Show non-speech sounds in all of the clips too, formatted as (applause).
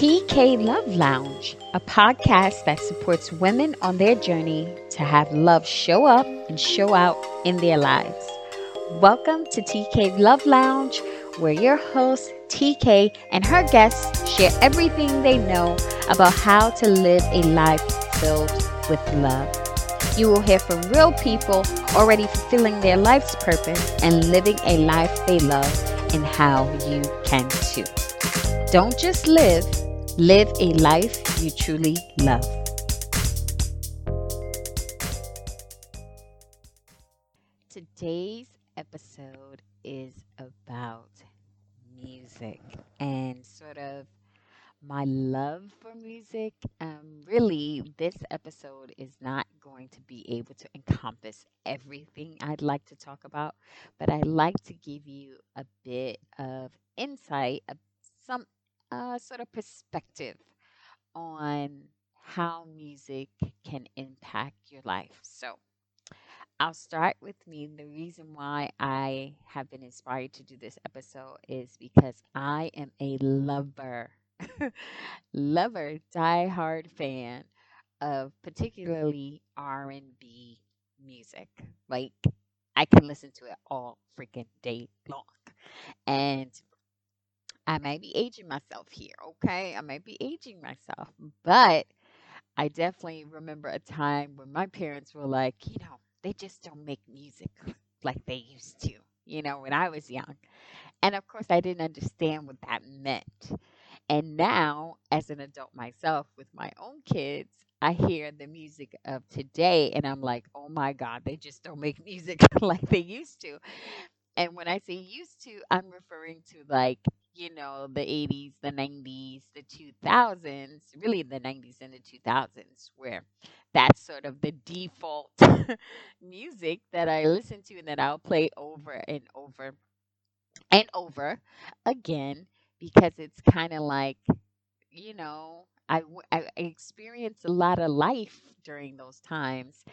TK Love Lounge, a podcast that supports women on their journey to have love show up and show out in their lives. Welcome to TK Love Lounge, where your host TK and her guests share everything they know about how to live a life filled with love. You will hear from real people already fulfilling their life's purpose and living a life they love, and how you can too. Don't just live, live a life you truly love. Today's episode is about music and sort of my love for music. Um, really, this episode is not going to be able to encompass everything I'd like to talk about, but I'd like to give you a bit of insight, some uh, sort of perspective on how music can impact your life. So, I'll start with me. The reason why I have been inspired to do this episode is because I am a lover, (laughs) lover, diehard fan of particularly R&B music. Like I can listen to it all freaking day long. And I may be aging myself here, okay? I may be aging myself, but I definitely remember a time when my parents were like, you know, they just don't make music like they used to, you know, when I was young. And of course, I didn't understand what that meant. And now, as an adult myself with my own kids, I hear the music of today and I'm like, oh my God, they just don't make (laughs) music like they used to. And when I say used to, I'm referring to like, you know, the 80s, the 90s, the 2000s, really the 90s and the 2000s, where that's sort of the default (laughs) music that I listen to and that I'll play over and over and over again because it's kind of like, you know, I, I experienced a lot of life during those times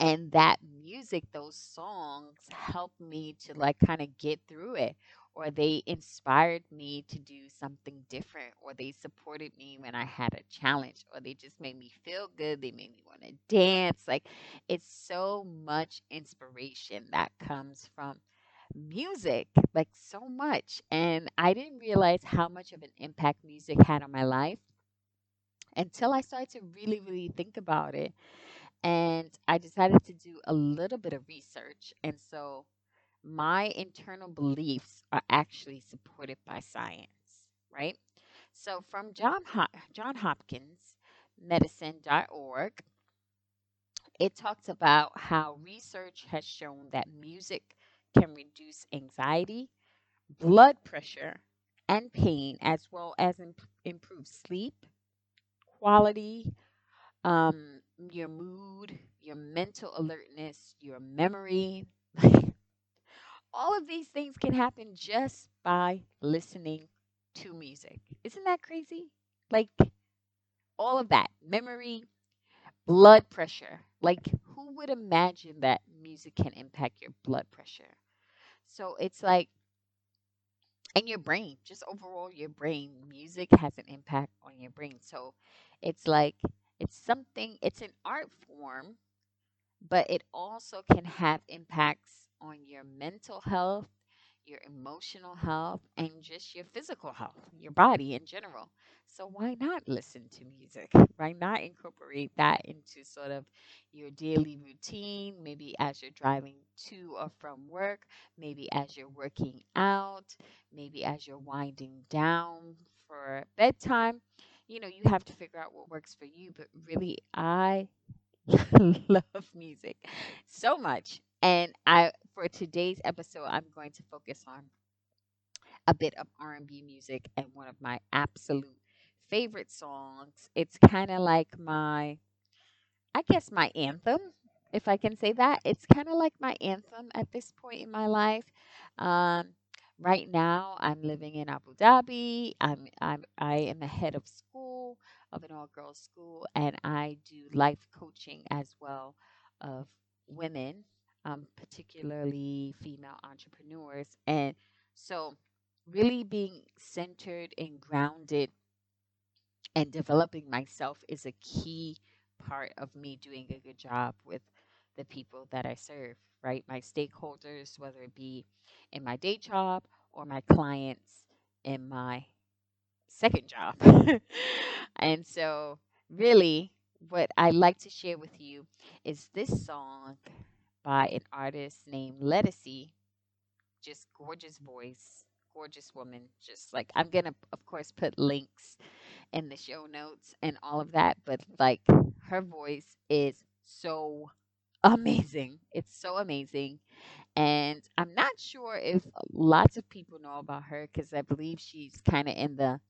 and that music those songs helped me to like kind of get through it or they inspired me to do something different or they supported me when I had a challenge or they just made me feel good they made me want to dance like it's so much inspiration that comes from music like so much and I didn't realize how much of an impact music had on my life until I started to really, really think about it. And I decided to do a little bit of research. And so my internal beliefs are actually supported by science, right? So from John, Ho- John Hopkins medicine.org, it talks about how research has shown that music can reduce anxiety, blood pressure, and pain, as well as imp- improve sleep, quality, um, your mood, your mental alertness, your memory. All of these things can happen just by listening to music. Isn't that crazy? Like all of that memory, blood pressure. Like, who would imagine that music can impact your blood pressure? So it's like, and your brain, just overall your brain, music has an impact on your brain. So it's like, it's something, it's an art form, but it also can have impacts on your mental health, your emotional health, and just your physical health, your body in general. So why not listen to music? (laughs) Why not incorporate that into sort of your daily routine? Maybe as you're driving to or from work, maybe as you're working out, maybe as you're winding down for bedtime. You know, you have to figure out what works for you, but really, I (laughs) love music so much. And I for today's episode I'm going to focus on a bit of R&B music and one of my absolute favorite songs. It's kind of like my I guess my anthem, if I can say that. It's kind of like my anthem at this point in my life. Um, right now, I'm living in Abu Dhabi. I'm, I'm I am a head of school of an all girls school, and I do life coaching as well of women, um, particularly female entrepreneurs, and so really being centered and grounded and developing myself is a key part of me doing a good job with the people that I serve, right? My stakeholders, whether it be in my day job or my clients in my second job. (laughs) and so, really, what I like to share with you is this song by an artist named Ledisi. Just gorgeous voice, gorgeous woman. Just like I'm gonna, of course, put links in the show notes and all of that. But like her voice is so amazing. It's so amazing. And I'm not sure if lots of people know about her because I believe she's kind of in the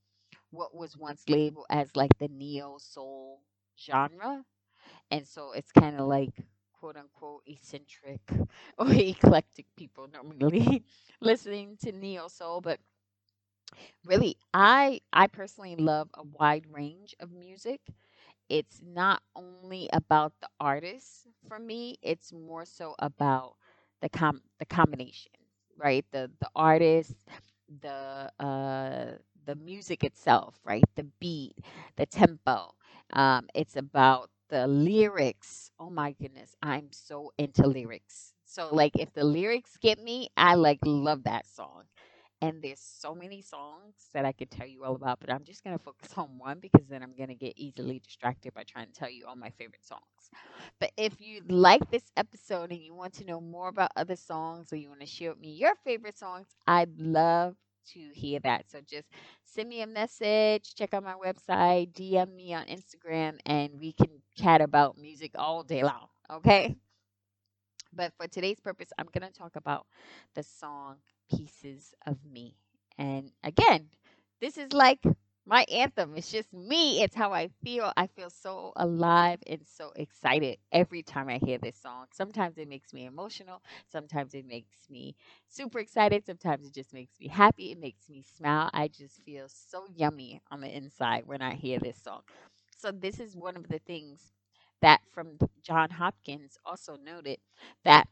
what was once labeled as like the neo soul genre. And so it's kind of like quote unquote eccentric (laughs) or eclectic people normally (laughs) listening to neo soul. But really, I I personally love a wide range of music. It's not only about the artist for me, it's more so about the com the combination, right? The the artist, the uh the music itself, right? The beat, the tempo. Um, it's about the lyrics. Oh my goodness, I'm so into lyrics. So like if the lyrics get me, I like love that song. And there's so many songs that I could tell you all about, but I'm just going to focus on one because then I'm going to get easily distracted by trying to tell you all my favorite songs. But if you like this episode and you want to know more about other songs or you want to share with me your favorite songs, I'd love to hear that. So just send me a message, check out my website, DM me on Instagram, and we can chat about music all day long. Okay? But for today's purpose, I'm going to talk about the song Pieces of Me. And again, this is like my anthem. It's just me. It's how I feel. I feel so alive and so excited every time I hear this song. Sometimes it makes me emotional. Sometimes it makes me super excited. Sometimes it just makes me happy. It makes me smile. I just feel so yummy on the inside when I hear this song. So, this is one of the things that from John Hopkins also noted that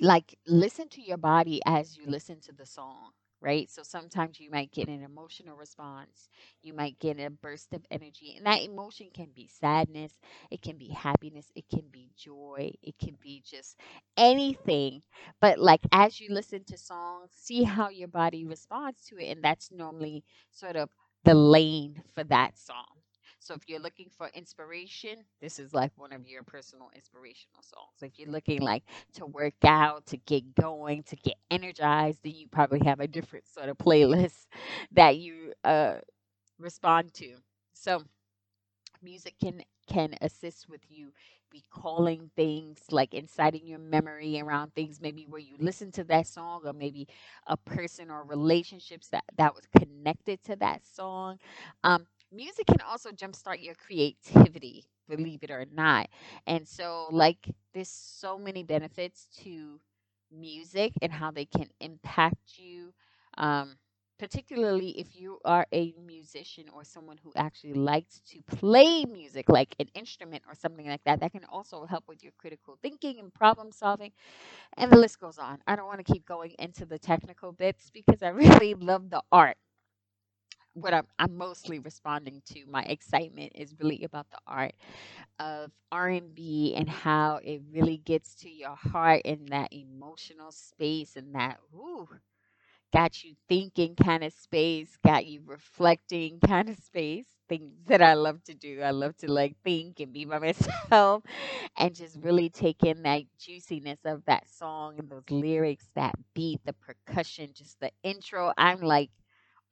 like listen to your body as you listen to the song right? So sometimes you might get an emotional response you might get a burst of energy and that emotion can be sadness it can be happiness it can be joy it can be just anything. But like as you listen to songs see how your body responds to it and that's normally sort of the lane for that song so if you're looking for inspiration, this is like one of your personal inspirational songs. If you're looking like to work out, to get going, to get energized, then you probably have a different sort of playlist (laughs) that you uh, respond to. So music can can assist with you recalling things like inciting your memory around things maybe where you listen to that song or maybe a person or relationships that that was connected to that song um, music can also jumpstart your creativity, believe it or not. And so, like, there's so many benefits to music and how they can impact you. Um, particularly if you are a musician or someone who actually likes to play music, like an instrument or something like that, that can also help with your critical thinking and problem solving. And the list goes on. I don't want to keep going into the technical bits because I (laughs) really love the art what I'm, I'm mostly responding to my excitement is really about the art of r&b and how it really gets to your heart in that emotional space and that ooh, got you thinking kind of space got you reflecting (laughs) kind of space things that i love to do. I love to like think and be by (laughs) myself and just really take in that juiciness of that song and those lyrics that beat the percussion just the intro. I'm like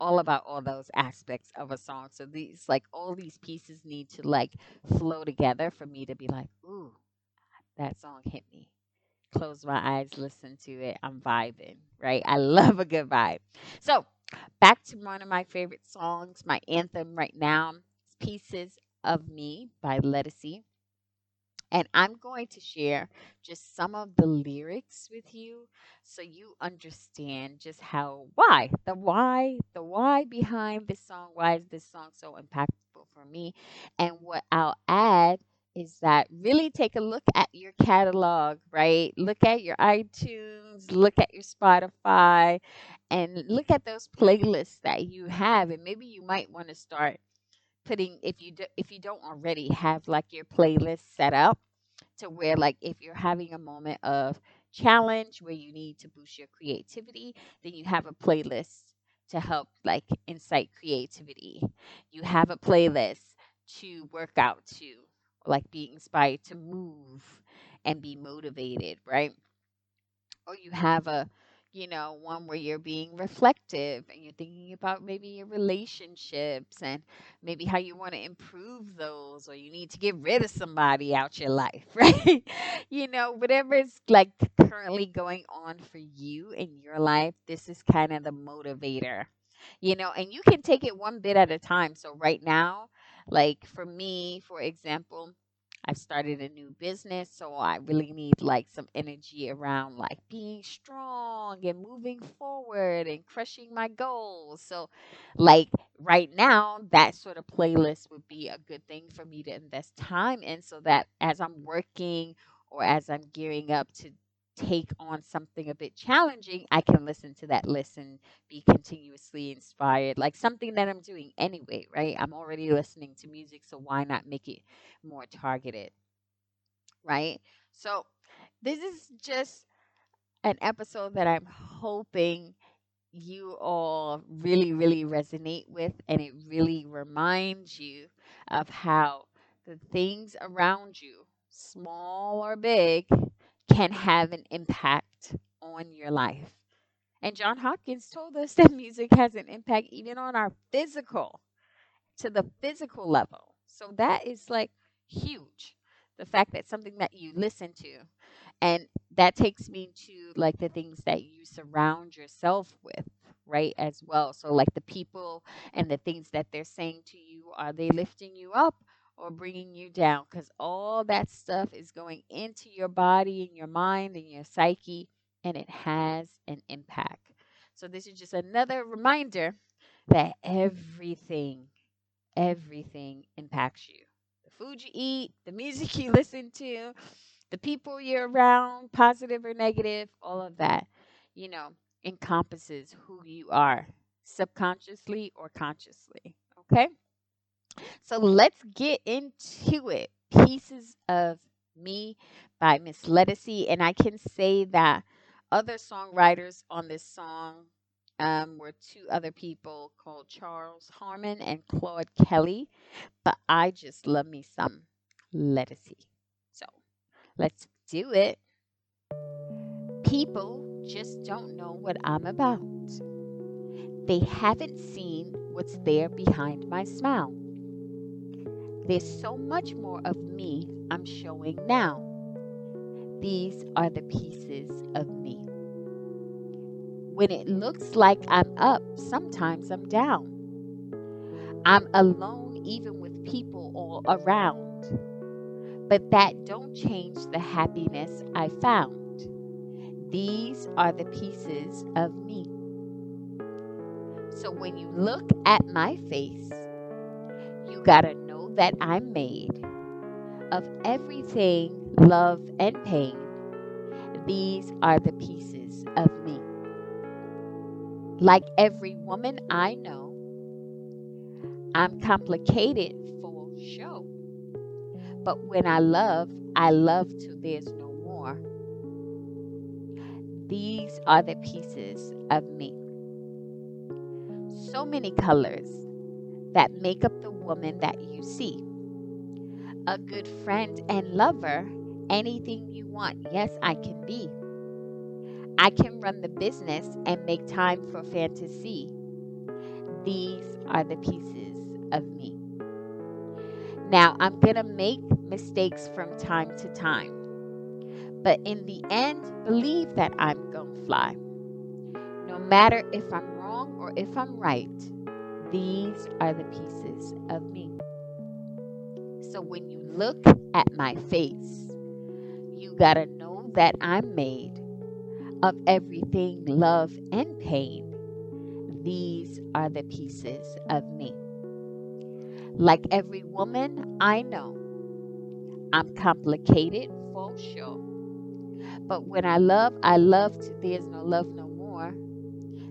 all about all those aspects of a song. So these like all these pieces need to like flow together for me to be like, ooh, that song hit me. Close my eyes, listen to it. I'm vibing, right? I (laughs) love a good vibe. So back to one of my favorite songs, my anthem right now, Pieces of Me by Ledisi. And I'm going to share just some of the lyrics with you so you understand just how, why, the why, the why behind this song. Why is this song so impactful for me? And what I'll add is that really take a look at your catalog, right? Look at your iTunes, look at your Spotify, and look at those playlists that you have. And maybe you might want to start putting if you do, if you don't already have like your playlist set up to where like if you're having a moment of challenge where you need to boost your creativity, then you have a playlist to help like incite creativity. You have a playlist to work out to, like be inspired to move and be motivated, right? Or you have a you know, one where you're being reflective and you're thinking about maybe your relationships and maybe how you want to improve those or you need to get rid of somebody out your life, (laughs) right? you know, whatever is like currently going on for you in your life, this is kind of the motivator. You know, and you can take it one bit at a time. So right now, like for me, for example, I've started a new business, so I really need like some energy around like being strong and moving forward and crushing my goals. So, like right now, that sort of playlist would be a good thing for me to invest time in so that as I'm working or as I'm gearing up to take on something a bit challenging, I can listen to that list and be continuously inspired. Like something that I'm doing anyway, right? I'm already listening to music, so why not make it more targeted? Right? So, this is just an episode that I'm hoping you all really, really resonate with, and it really reminds you of how the things around you, small or big, can have an impact on your life. And John Hopkins told us (laughs) that music has an impact even on our physical, to the physical level. So that is like huge. The fact that something that you listen to, and that takes me to like the things that you surround yourself with, right? As well. So, like the people and the things that they're saying to you, are they lifting you up or bringing you down because all that stuff is going into your body and your mind and your psyche and it has an impact. So, this is just another reminder that everything, everything impacts you. The food you eat, the music you (laughs) listen to, the people you're around, positive or negative, all of that, you know, encompasses who you are subconsciously or consciously. Okay? So let's get into it. Pieces of Me by Miss Ledisi. And I can say that other songwriters on this song um, were two other people called Charles Harmon and Claude Kelly. But I just love me some Ledisi. So let's do it. People just don't know what I'm about. They haven't seen what's there behind my smile. There's so much more of me I'm showing now. These are the pieces of me. When it looks like I'm up, sometimes I'm down. I'm alone even with people all around. But that don't change the happiness I found. These are the pieces of me. So when you look at my face, you gotta that I'm made of everything, love, and pain. These are the pieces of me. Like every woman I know, I'm complicated for show. But when I love, I love till there's no more. These are the pieces of me. So many colors that make up the woman that you see. A good friend and lover, anything you want, yes, I can be. I can run the business and make time for fantasy. These are the pieces of me. Now, I'm going to make mistakes from time to time. But in the end, believe that I'm going to fly. No matter if I'm wrong or if I'm right, these are the pieces of me. So when you look at my face, you got to know that I'm made of everything love and pain. These are the pieces of me. Like every woman I know, I'm complicated for sure. But when I love, I love to there's no love no more.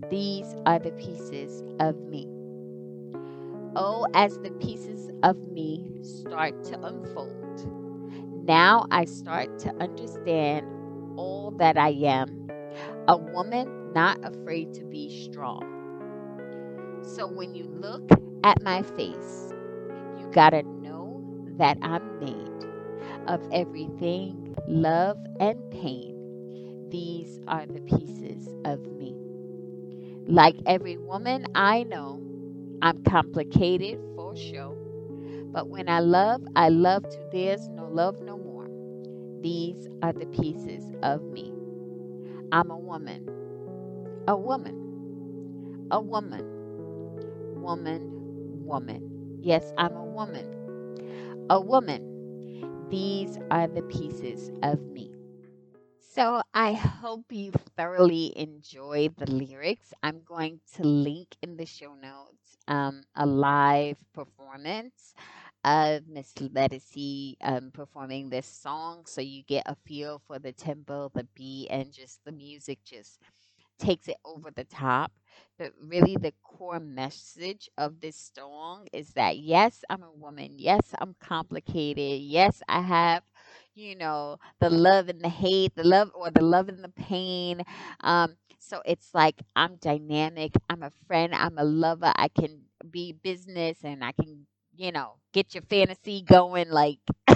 These are the pieces of me. Oh, as the pieces of me start to unfold, now I start to understand all that I am a woman not afraid to be strong. So when you look at my face, you gotta know that I'm made of everything, love and pain. These are the pieces of me. Like every woman I know, I'm complicated for sure. But when I love, I love to there's no love no more. These are the pieces of me. I'm a woman. A woman. A woman. Woman. Woman. Yes, I'm a woman. A woman. These are the pieces of me. So I hope you thoroughly enjoyed the lyrics. I'm going to link in the show notes um, a live performance of Miss Ledisi um, performing this song, so you get a feel for the tempo, the beat, and just the music just takes it over the top. But really, the core message of this song is that yes, I'm a woman. Yes, I'm complicated. Yes, I have, you know, the love and the hate, the love or the love and the pain. Um, so it's like I'm dynamic. I'm a friend. I'm a lover. I can be business and I can, you know, get your fantasy going. Like (laughs)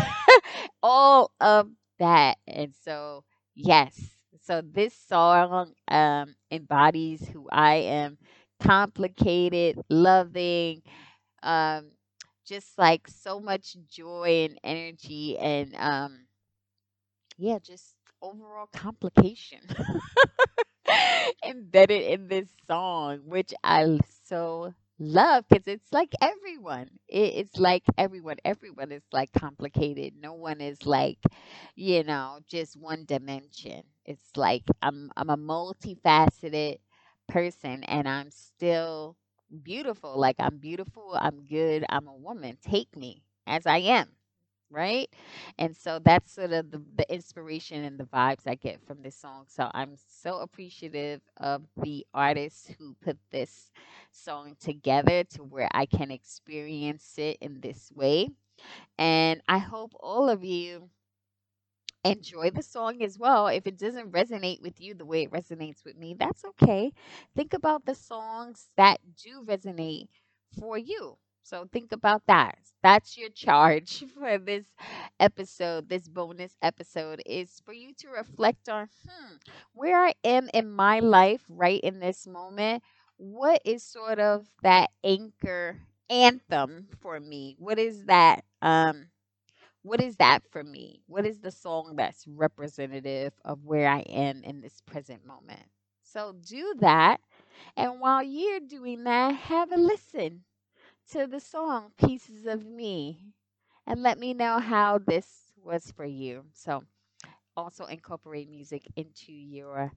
all of that. And so, yes so this song um, embodies who I am complicated, loving, um, just like so much joy and energy, and um, yeah, just overall complication (laughs) embedded in this song, which I so love because it's like everyone. It, it's like everyone. Everyone is like complicated. No one is like you know just one dimension. It's like i'm i'm a multifaceted person and i'm still beautiful. Like i'm beautiful i'm good i'm a woman. Take me as i am right? And so that's sort of the, the inspiration and the vibes I get from this song. So I'm so appreciative of the artists who put this song together to where I can experience it in this way. And I hope all of you enjoy the song as well. If it doesn't resonate with you the way it resonates with me, that's okay. Think about the songs that do resonate for you so think about that. That's your charge (laughs) for this episode, this bonus episode is for you to reflect on hmm, where I am in my life right in this moment. What is sort of that anchor anthem for me? What is that um what is that for me? What is the song that's representative of where I am in this present moment? So do that. And while you're doing that, have a listen to the song Pieces of Me and let me know how this was for you. So, also incorporate music into your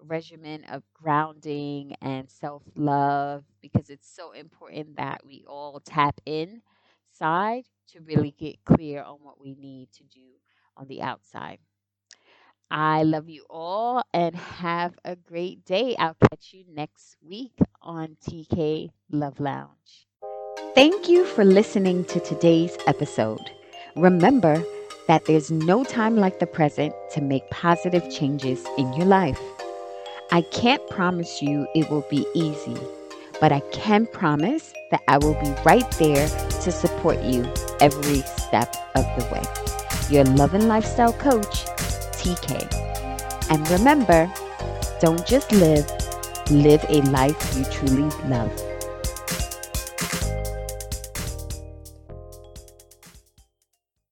regimen of grounding and self love because it's so important that we all tap inside to really get clear on what we need to do on the outside. I love you all and have a great day. I'll catch you next week on TK Love Lounge. Thank you for listening to today's episode. Remember that there's no time like the present to make positive changes in your life. I can't promise you it will be easy, but I can promise that I will be right there to support you every step of the way. Your love and lifestyle coach, TK. And remember, don't just live, live a life you truly love.